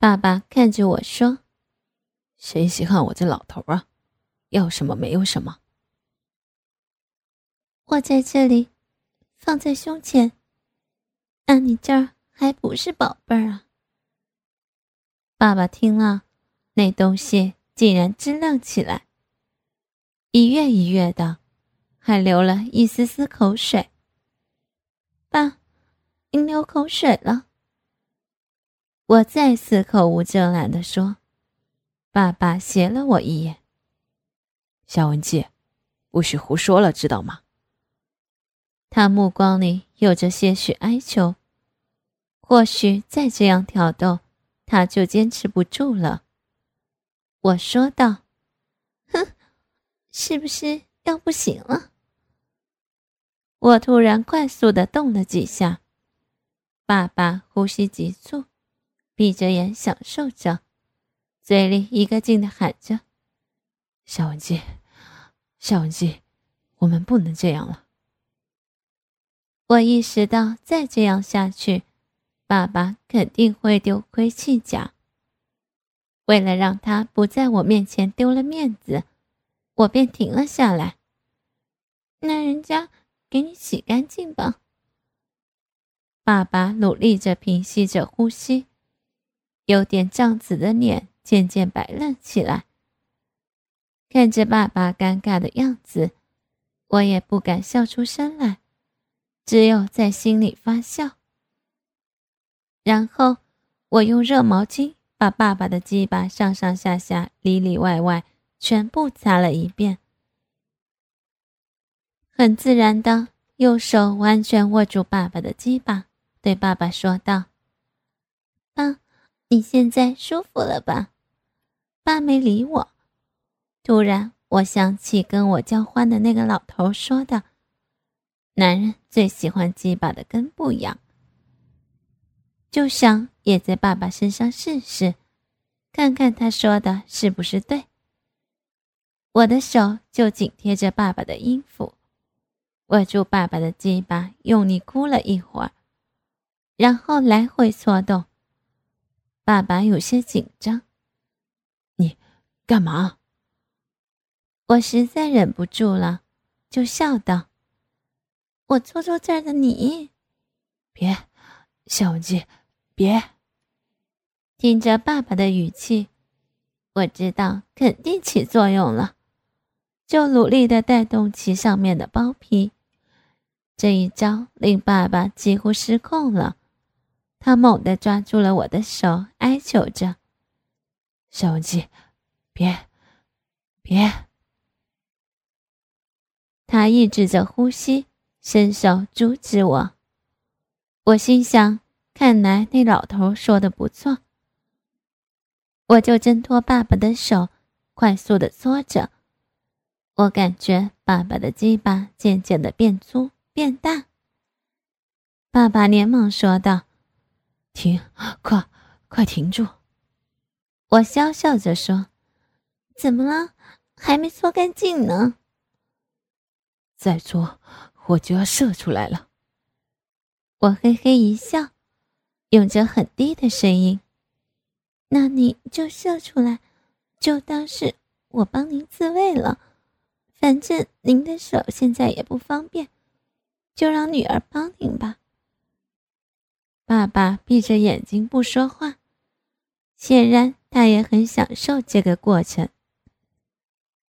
爸爸看着我说：“谁稀罕我这老头啊？要什么没有什么。”我在这里，放在胸前。那你这儿还不是宝贝儿啊？爸爸听了，那东西竟然支棱起来，一跃一跃的，还流了一丝丝口水。爸，您流口水了。我再次口无遮拦地说。爸爸斜了我一眼：“夏文姬，不许胡说了，知道吗？”他目光里有着些许哀求，或许再这样挑逗，他就坚持不住了。我说道：“哼，是不是要不行了？”我突然快速的动了几下，爸爸呼吸急促，闭着眼享受着，嘴里一个劲的喊着：“小文姬，小文姬，我们不能这样了。”我意识到，再这样下去，爸爸肯定会丢盔弃甲。为了让他不在我面前丢了面子，我便停了下来。那人家给你洗干净吧。爸爸努力着平息着呼吸，有点胀紫的脸渐渐白了起来。看着爸爸尴尬的样子，我也不敢笑出声来。只有在心里发笑。然后我用热毛巾把爸爸的鸡巴上上下下、里里外外全部擦了一遍，很自然的右手完全握住爸爸的鸡巴，对爸爸说道：“爸，你现在舒服了吧？”爸没理我。突然，我想起跟我交换的那个老头说的。男人最喜欢鸡巴的根部痒，就想也在爸爸身上试试，看看他说的是不是对。我的手就紧贴着爸爸的阴府，握住爸爸的鸡巴，用力箍了一会儿，然后来回搓动。爸爸有些紧张，你干嘛？我实在忍不住了，就笑道。我搓搓这儿的你，别，小文姬，别。听着爸爸的语气，我知道肯定起作用了，就努力的带动其上面的包皮。这一招令爸爸几乎失控了，他猛地抓住了我的手，哀求着：“小文姬，别，别。”他抑制着呼吸。伸手阻止我，我心想：看来那老头说的不错。我就挣脱爸爸的手，快速的搓着。我感觉爸爸的鸡巴渐渐的变粗变大。爸爸连忙说道：“停，快，快停住！”我笑笑着说：“怎么了？还没搓干净呢。”再搓。我就要射出来了。我嘿嘿一笑，用着很低的声音：“那你就射出来，就当是我帮您自慰了。反正您的手现在也不方便，就让女儿帮您吧。”爸爸闭着眼睛不说话，显然他也很享受这个过程。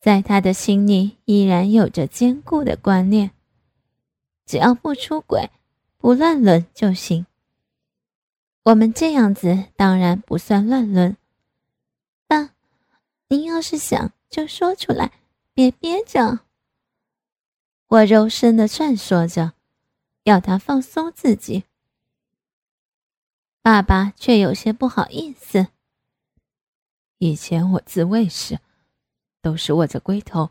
在他的心里，依然有着坚固的观念。只要不出轨，不乱伦就行。我们这样子当然不算乱伦。爸，您要是想就说出来，别憋着。我柔声的劝说着，要他放松自己。爸爸却有些不好意思。以前我自慰时，都是握着龟头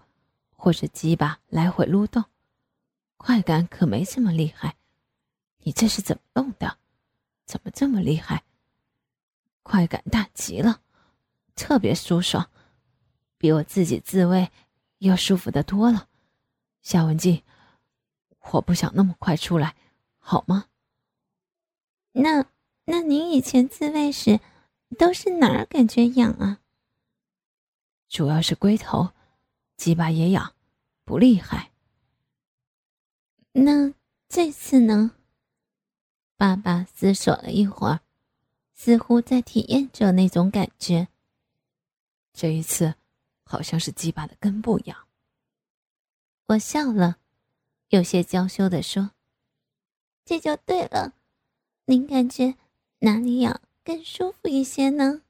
或者鸡巴来回撸动。快感可没这么厉害，你这是怎么弄的？怎么这么厉害？快感大极了，特别舒爽，比我自己自慰要舒服的多了。夏文静，我不想那么快出来，好吗？那那您以前自慰时，都是哪儿感觉痒啊？主要是龟头，鸡巴也痒，不厉害。那这次呢？爸爸思索了一会儿，似乎在体验着那种感觉。这一次，好像是鸡巴的根部痒。我笑了，有些娇羞的说：“这就对了。您感觉哪里痒更舒服一些呢？”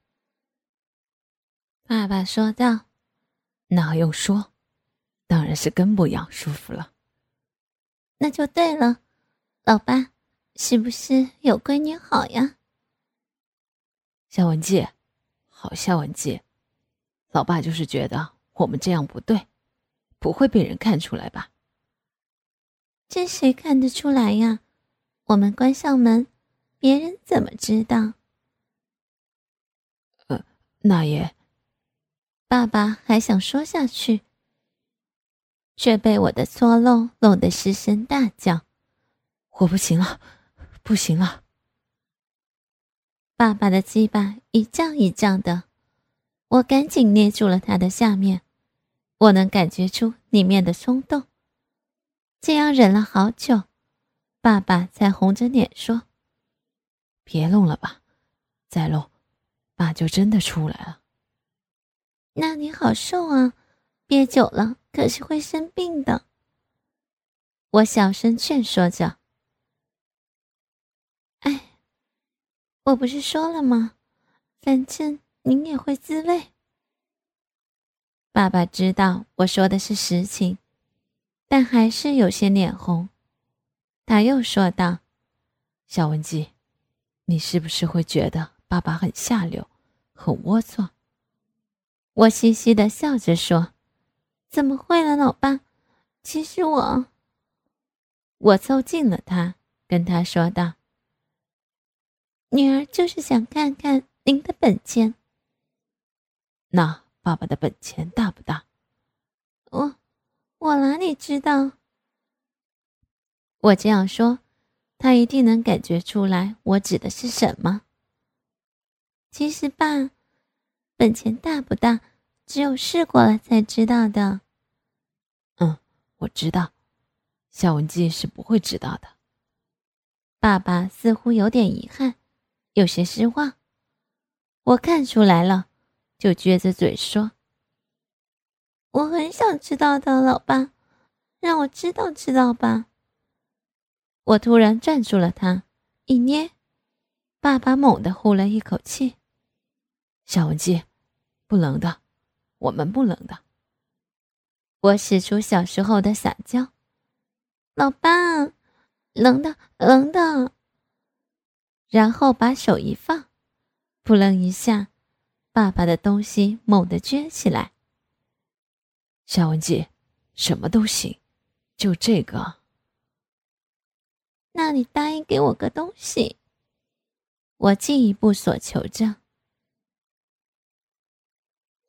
爸爸说道：“那用说，当然是根部痒舒服了。”那就对了，老爸，是不是有闺女好呀？夏文姬，好夏文姬，老爸就是觉得我们这样不对。不会被人看出来吧？这谁看得出来呀？我们关上门，别人怎么知道？呃，那也……爸爸还想说下去，却被我的搓漏弄得失声大叫：“我不行了，不行了！”爸爸的鸡巴一胀一胀的，我赶紧捏住了他的下面。我能感觉出里面的松动，这样忍了好久，爸爸才红着脸说：“别弄了吧，再弄，爸就真的出来了。”那你好受啊，憋久了可是会生病的。我小声劝说着：“哎，我不是说了吗？反正您也会自慰。”爸爸知道我说的是实情，但还是有些脸红。他又说道：“小文姬，你是不是会觉得爸爸很下流，很龌龊？”我嘻嘻的笑着说：“怎么会了，老爸？其实我……”我凑近了他，跟他说道：“女儿就是想看看您的本钱。”那。爸爸的本钱大不大？我我哪里知道？我这样说，他一定能感觉出来我指的是什么。其实，吧，本钱大不大，只有试过了才知道的。嗯，我知道，夏文姬是不会知道的。爸爸似乎有点遗憾，有些失望。我看出来了。就撅着嘴说：“我很想知道的，老爸，让我知道知道吧。”我突然攥住了他，一捏，爸爸猛地呼了一口气：“小文姬，不冷的，我们不冷的。”我使出小时候的撒娇：“老爸，冷的，冷的。”然后把手一放，扑棱一下。爸爸的东西猛地撅起来。夏文姬，什么都行，就这个。那你答应给我个东西。我进一步索求着。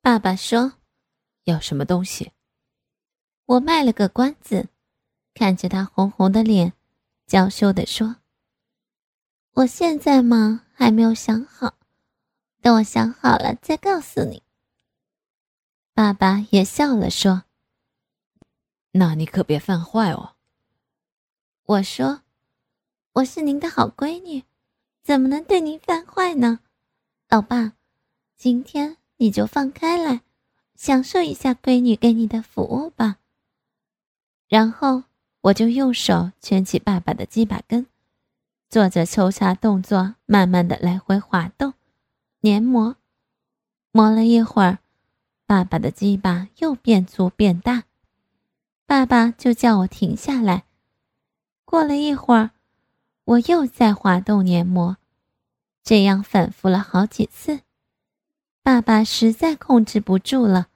爸爸说：“要什么东西？”我卖了个关子，看着他红红的脸，娇羞的说：“我现在嘛，还没有想好。”等我想好了再告诉你。爸爸也笑了，说：“那你可别犯坏哦。”我说：“我是您的好闺女，怎么能对您犯坏呢？”老爸，今天你就放开来，享受一下闺女给你的服务吧。然后我就用手圈起爸爸的鸡巴根，做着抽插动作，慢慢的来回滑动。黏膜，磨了一会儿，爸爸的鸡巴又变粗变大，爸爸就叫我停下来。过了一会儿，我又在滑动黏膜，这样反复了好几次，爸爸实在控制不住了，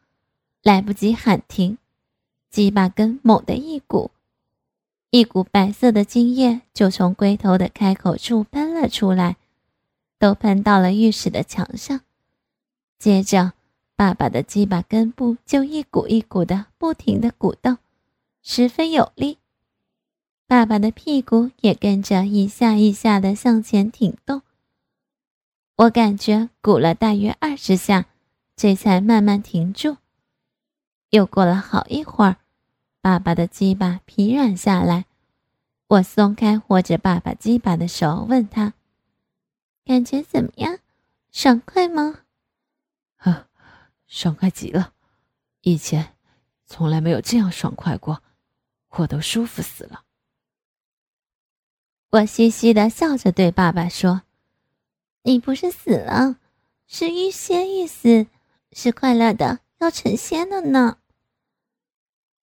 来不及喊停，鸡巴根猛地一鼓，一股白色的精液就从龟头的开口处喷了出来。都喷到了浴室的墙上，接着，爸爸的鸡巴根部就一股一股的不停的鼓动，十分有力。爸爸的屁股也跟着一下一下的向前挺动。我感觉鼓了大约二十下，这才慢慢停住。又过了好一会儿，爸爸的鸡巴疲软下来，我松开握着爸爸鸡巴的手，问他：“感觉怎么样？爽快吗？”“啊，爽快极了！以前从来没有这样爽快过，我都舒服死了。”我嘻嘻的笑着对爸爸说。你不是死了，是欲仙欲死，是快乐的要成仙了呢。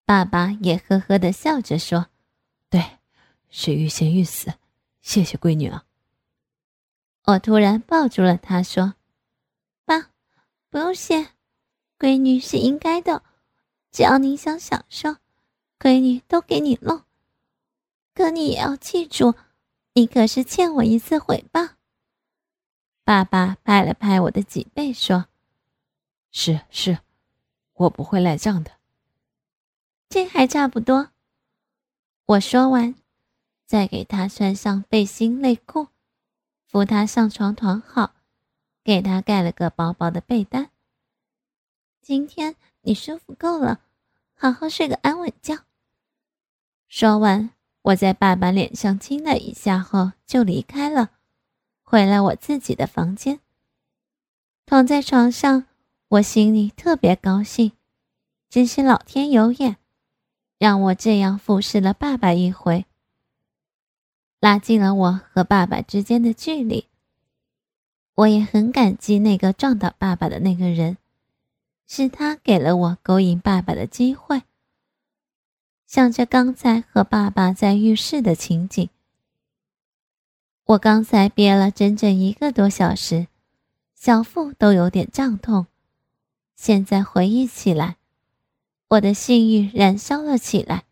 爸爸也呵呵的笑着说：“对，是欲仙欲死，谢谢闺女了。”我突然抱住了他，说：“爸，不用谢，闺女是应该的，只要你想享受，闺女都给你弄。可你也要记住，你可是欠我一次回报。”爸爸拍了拍我的脊背，说：“是是，我不会赖账的。这还差不多。”我说完，再给他穿上背心内裤，扶他上床躺好，给他盖了个薄薄的被单。今天你舒服够了，好好睡个安稳觉。说完，我在爸爸脸上亲了一下后，就离开了。回了我自己的房间，躺在床上，我心里特别高兴，真是老天有眼，让我这样服侍了爸爸一回，拉近了我和爸爸之间的距离。我也很感激那个撞倒爸爸的那个人，是他给了我勾引爸爸的机会。想着刚才和爸爸在浴室的情景。我刚才憋了整整一个多小时，小腹都有点胀痛。现在回忆起来，我的性欲燃烧了起来，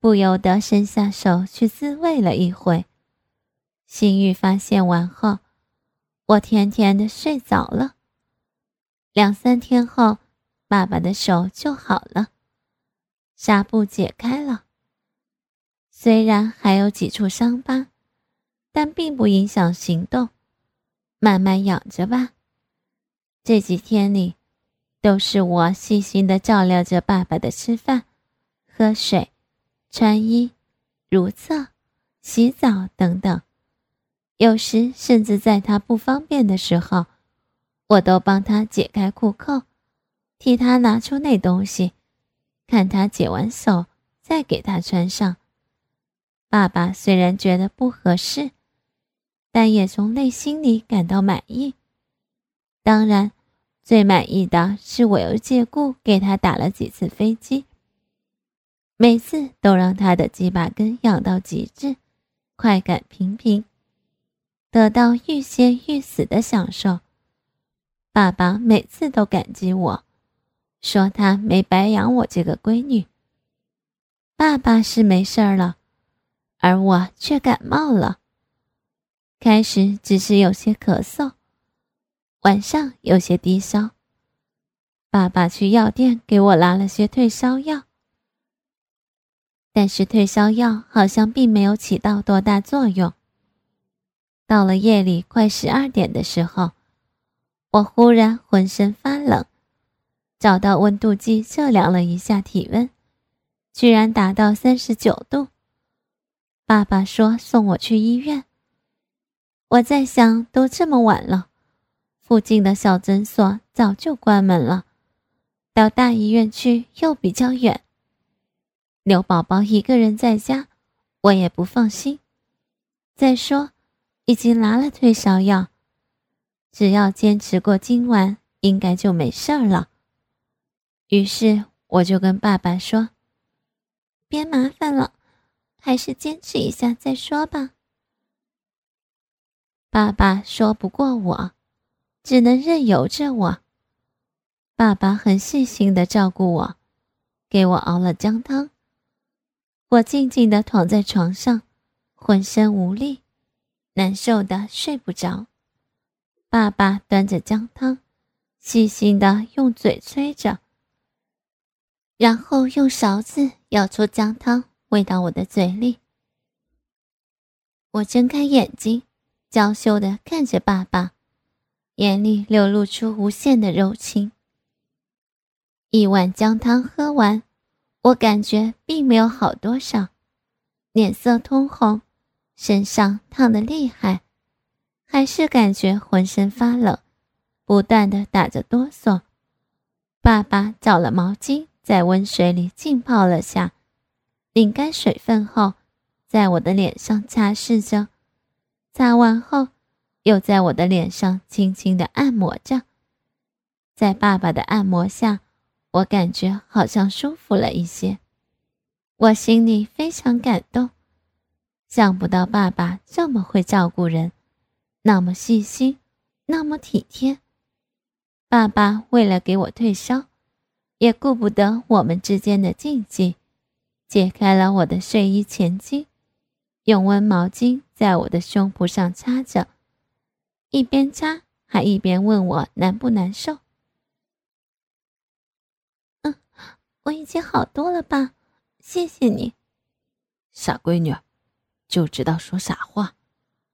不由得伸下手去自慰了一回。性欲发泄完后，我甜甜的睡着了。两三天后，爸爸的手就好了，纱布解开了，虽然还有几处伤疤。但并不影响行动，慢慢养着吧。这几天里，都是我细心的照料着爸爸的吃饭、喝水、穿衣、如厕、洗澡等等。有时甚至在他不方便的时候，我都帮他解开裤扣，替他拿出那东西，看他解完手再给他穿上。爸爸虽然觉得不合适。但也从内心里感到满意。当然，最满意的是我又借故给他打了几次飞机，每次都让他的鸡巴根痒到极致，快感平平，得到欲仙欲死的享受。爸爸每次都感激我，说他没白养我这个闺女。爸爸是没事儿了，而我却感冒了。开始只是有些咳嗽，晚上有些低烧。爸爸去药店给我拿了些退烧药，但是退烧药好像并没有起到多大作用。到了夜里快十二点的时候，我忽然浑身发冷，找到温度计测量了一下体温，居然达到三十九度。爸爸说送我去医院。我在想，都这么晚了，附近的小诊所早就关门了，到大医院去又比较远。刘宝宝一个人在家，我也不放心。再说，已经拿了退烧药，只要坚持过今晚，应该就没事了。于是我就跟爸爸说：“别麻烦了，还是坚持一下再说吧。”爸爸说不过我，只能任由着我。爸爸很细心的照顾我，给我熬了姜汤。我静静的躺在床上，浑身无力，难受的睡不着。爸爸端着姜汤，细心的用嘴吹着，然后用勺子舀出姜汤，喂到我的嘴里。我睁开眼睛。娇羞的看着爸爸，眼里流露出无限的柔情。一碗姜汤喝完，我感觉并没有好多少，脸色通红，身上烫得厉害，还是感觉浑身发冷，不断的打着哆嗦。爸爸找了毛巾，在温水里浸泡了下，拧干水分后，在我的脸上擦拭着，擦完后，又在我的脸上轻轻的按摩着，在爸爸的按摩下。我感觉好像舒服了一些，我心里非常感动，想不到爸爸这么会照顾人，那么细心，那么体贴。爸爸为了给我退烧，也顾不得我们之间的禁忌，解开了我的睡衣前襟，用温毛巾在我的胸脯上擦着，一边擦还一边问我难不难受。嗯我已经好多了吧，谢谢你，傻闺女，就知道说傻话。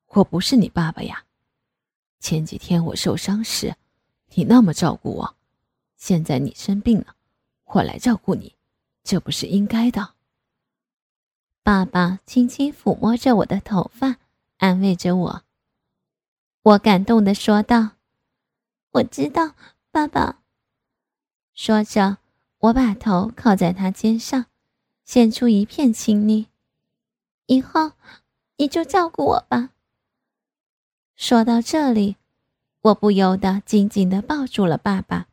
我不是你爸爸呀。前几天我受伤时，你那么照顾我，现在你生病了，我来照顾你，这不是应该的。爸爸轻轻抚摸着我的头发，安慰着我。我感动的说道：“我知道，爸爸。”说着。我把头靠在他肩上，显出一片亲昵。以后你就照顾我吧。说到这里，我不由得紧紧地抱住了爸爸，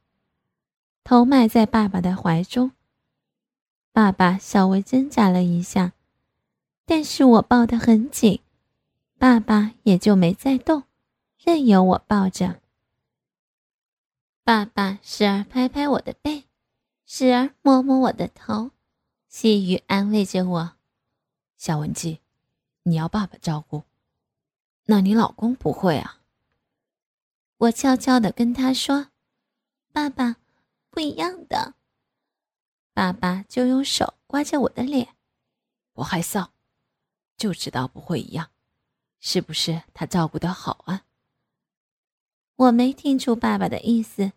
头埋在爸爸的怀中。爸爸稍微挣扎了一下，但是我抱得很紧，爸爸也就没再动，任由我抱着。爸爸时而拍拍我的背。时而摸摸我的头，细语安慰着我：“小文姬，你要爸爸照顾，那你老公不会啊？”我悄悄地跟他说：“爸爸，不一样的。”爸爸就用手刮着我的脸：“不害臊，就知道不会一样，是不是他照顾得好啊？”我没听出爸爸的意思，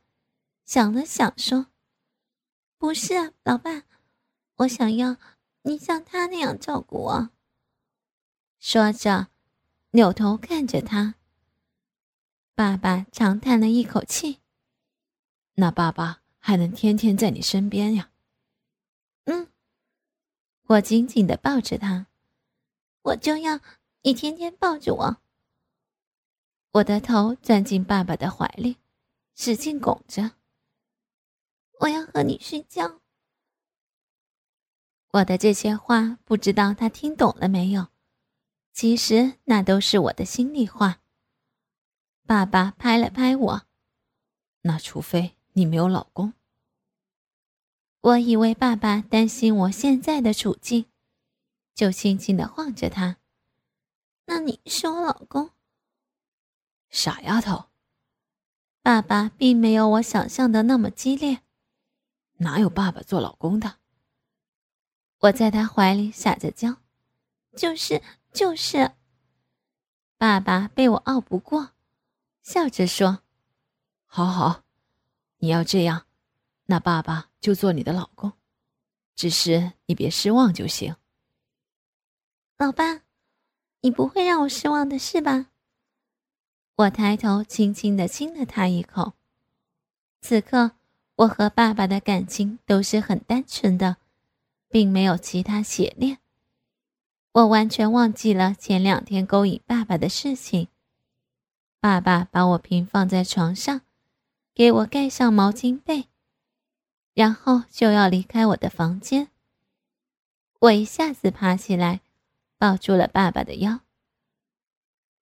想了想说。不是，老爸，我想要你像他那样照顾我。说着，扭头看着他。爸爸长叹了一口气：“那爸爸还能天天在你身边呀？”嗯，我紧紧的抱着他，我就要你天天抱着我。我的头钻进爸爸的怀里，使劲拱着。我要和你睡觉。我的这些话不知道他听懂了没有？其实那都是我的心里话。爸爸拍了拍我，那除非你没有老公。我以为爸爸担心我现在的处境，就轻轻的晃着他。那你是我老公？傻丫头，爸爸并没有我想象的那么激烈。哪有爸爸做老公的？我在他怀里撒着娇，就是就是。爸爸被我拗不过，笑着说：“好好，你要这样，那爸爸就做你的老公，只是你别失望就行。”老爸，你不会让我失望的是吧？我抬头轻轻的亲了他一口，此刻。我和爸爸的感情都是很单纯的，并没有其他邪念。我完全忘记了前两天勾引爸爸的事情。爸爸把我平放在床上，给我盖上毛巾被，然后就要离开我的房间。我一下子爬起来，抱住了爸爸的腰。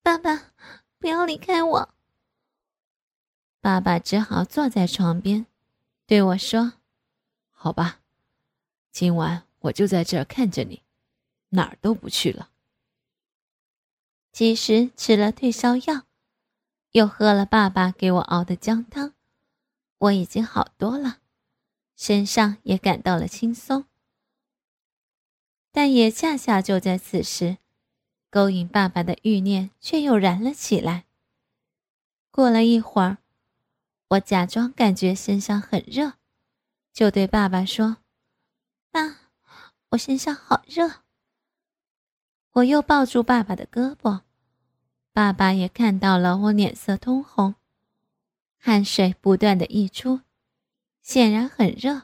爸爸，不要离开我。爸爸只好坐在床边。对我说：“好吧，今晚我就在这儿看着你，哪儿都不去了。”其实吃了退烧药，又喝了爸爸给我熬的姜汤，我已经好多了，身上也感到了轻松。但也恰恰就在此时，勾引爸爸的欲念却又燃了起来。过了一会儿。我假装感觉身上很热，就对爸爸说：“爸，我身上好热。”我又抱住爸爸的胳膊，爸爸也看到了我脸色通红，汗水不断的溢出，显然很热。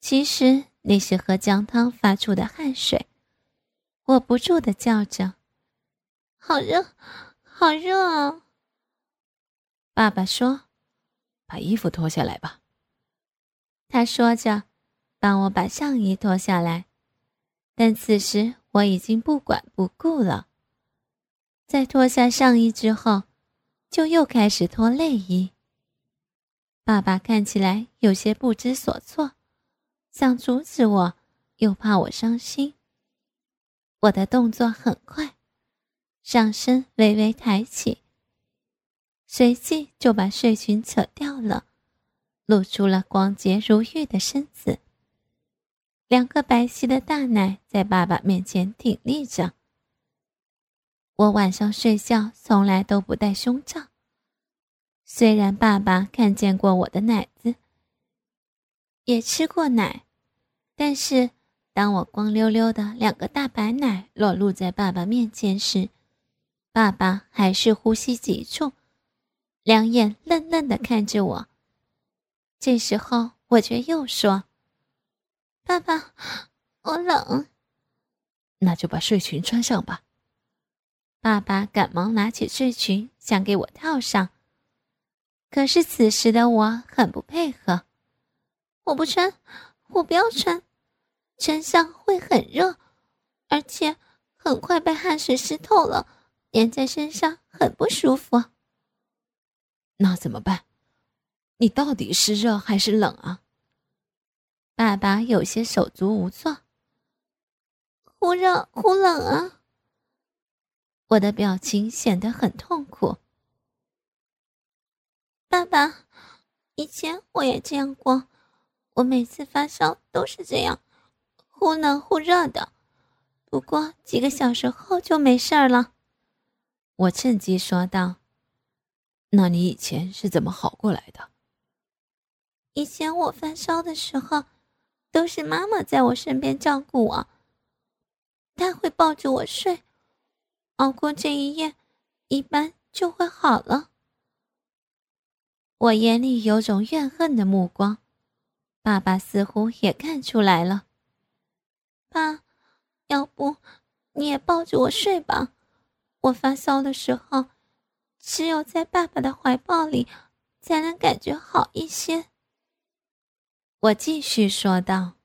其实那是喝姜汤发出的汗水。我不住的叫着：“好热，好热啊！”爸爸说。把衣服脱下来吧。他说着，帮我把上衣脱下来。但此时我已经不管不顾了。在脱下上衣之后，就又开始脱内衣。爸爸看起来有些不知所措，想阻止我，又怕我伤心。我的动作很快，上身微微抬起。随即就把睡裙扯掉了，露出了光洁如玉的身子。两个白皙的大奶在爸爸面前挺立着。我晚上睡觉从来都不戴胸罩，虽然爸爸看见过我的奶子，也吃过奶，但是当我光溜溜的两个大白奶裸露在爸爸面前时，爸爸还是呼吸急促。两眼愣愣的看着我。这时候，我却又说：“爸爸，我冷。”那就把睡裙穿上吧。爸爸赶忙拿起睡裙想给我套上，可是此时的我很不配合：“我不穿，我不要穿，穿上会很热，而且很快被汗水湿透了，粘在身上很不舒服。”那怎么办？你到底是热还是冷啊？爸爸有些手足无措。忽热忽冷啊！我的表情显得很痛苦。爸爸，以前我也这样过，我每次发烧都是这样，忽冷忽热的。不过几个小时后就没事了。我趁机说道。那你以前是怎么好过来的？以前我发烧的时候，都是妈妈在我身边照顾我。她会抱着我睡，熬过这一夜，一般就会好了。我眼里有种怨恨的目光，爸爸似乎也看出来了。爸，要不你也抱着我睡吧？我发烧的时候。只有在爸爸的怀抱里，才能感觉好一些。我继续说道。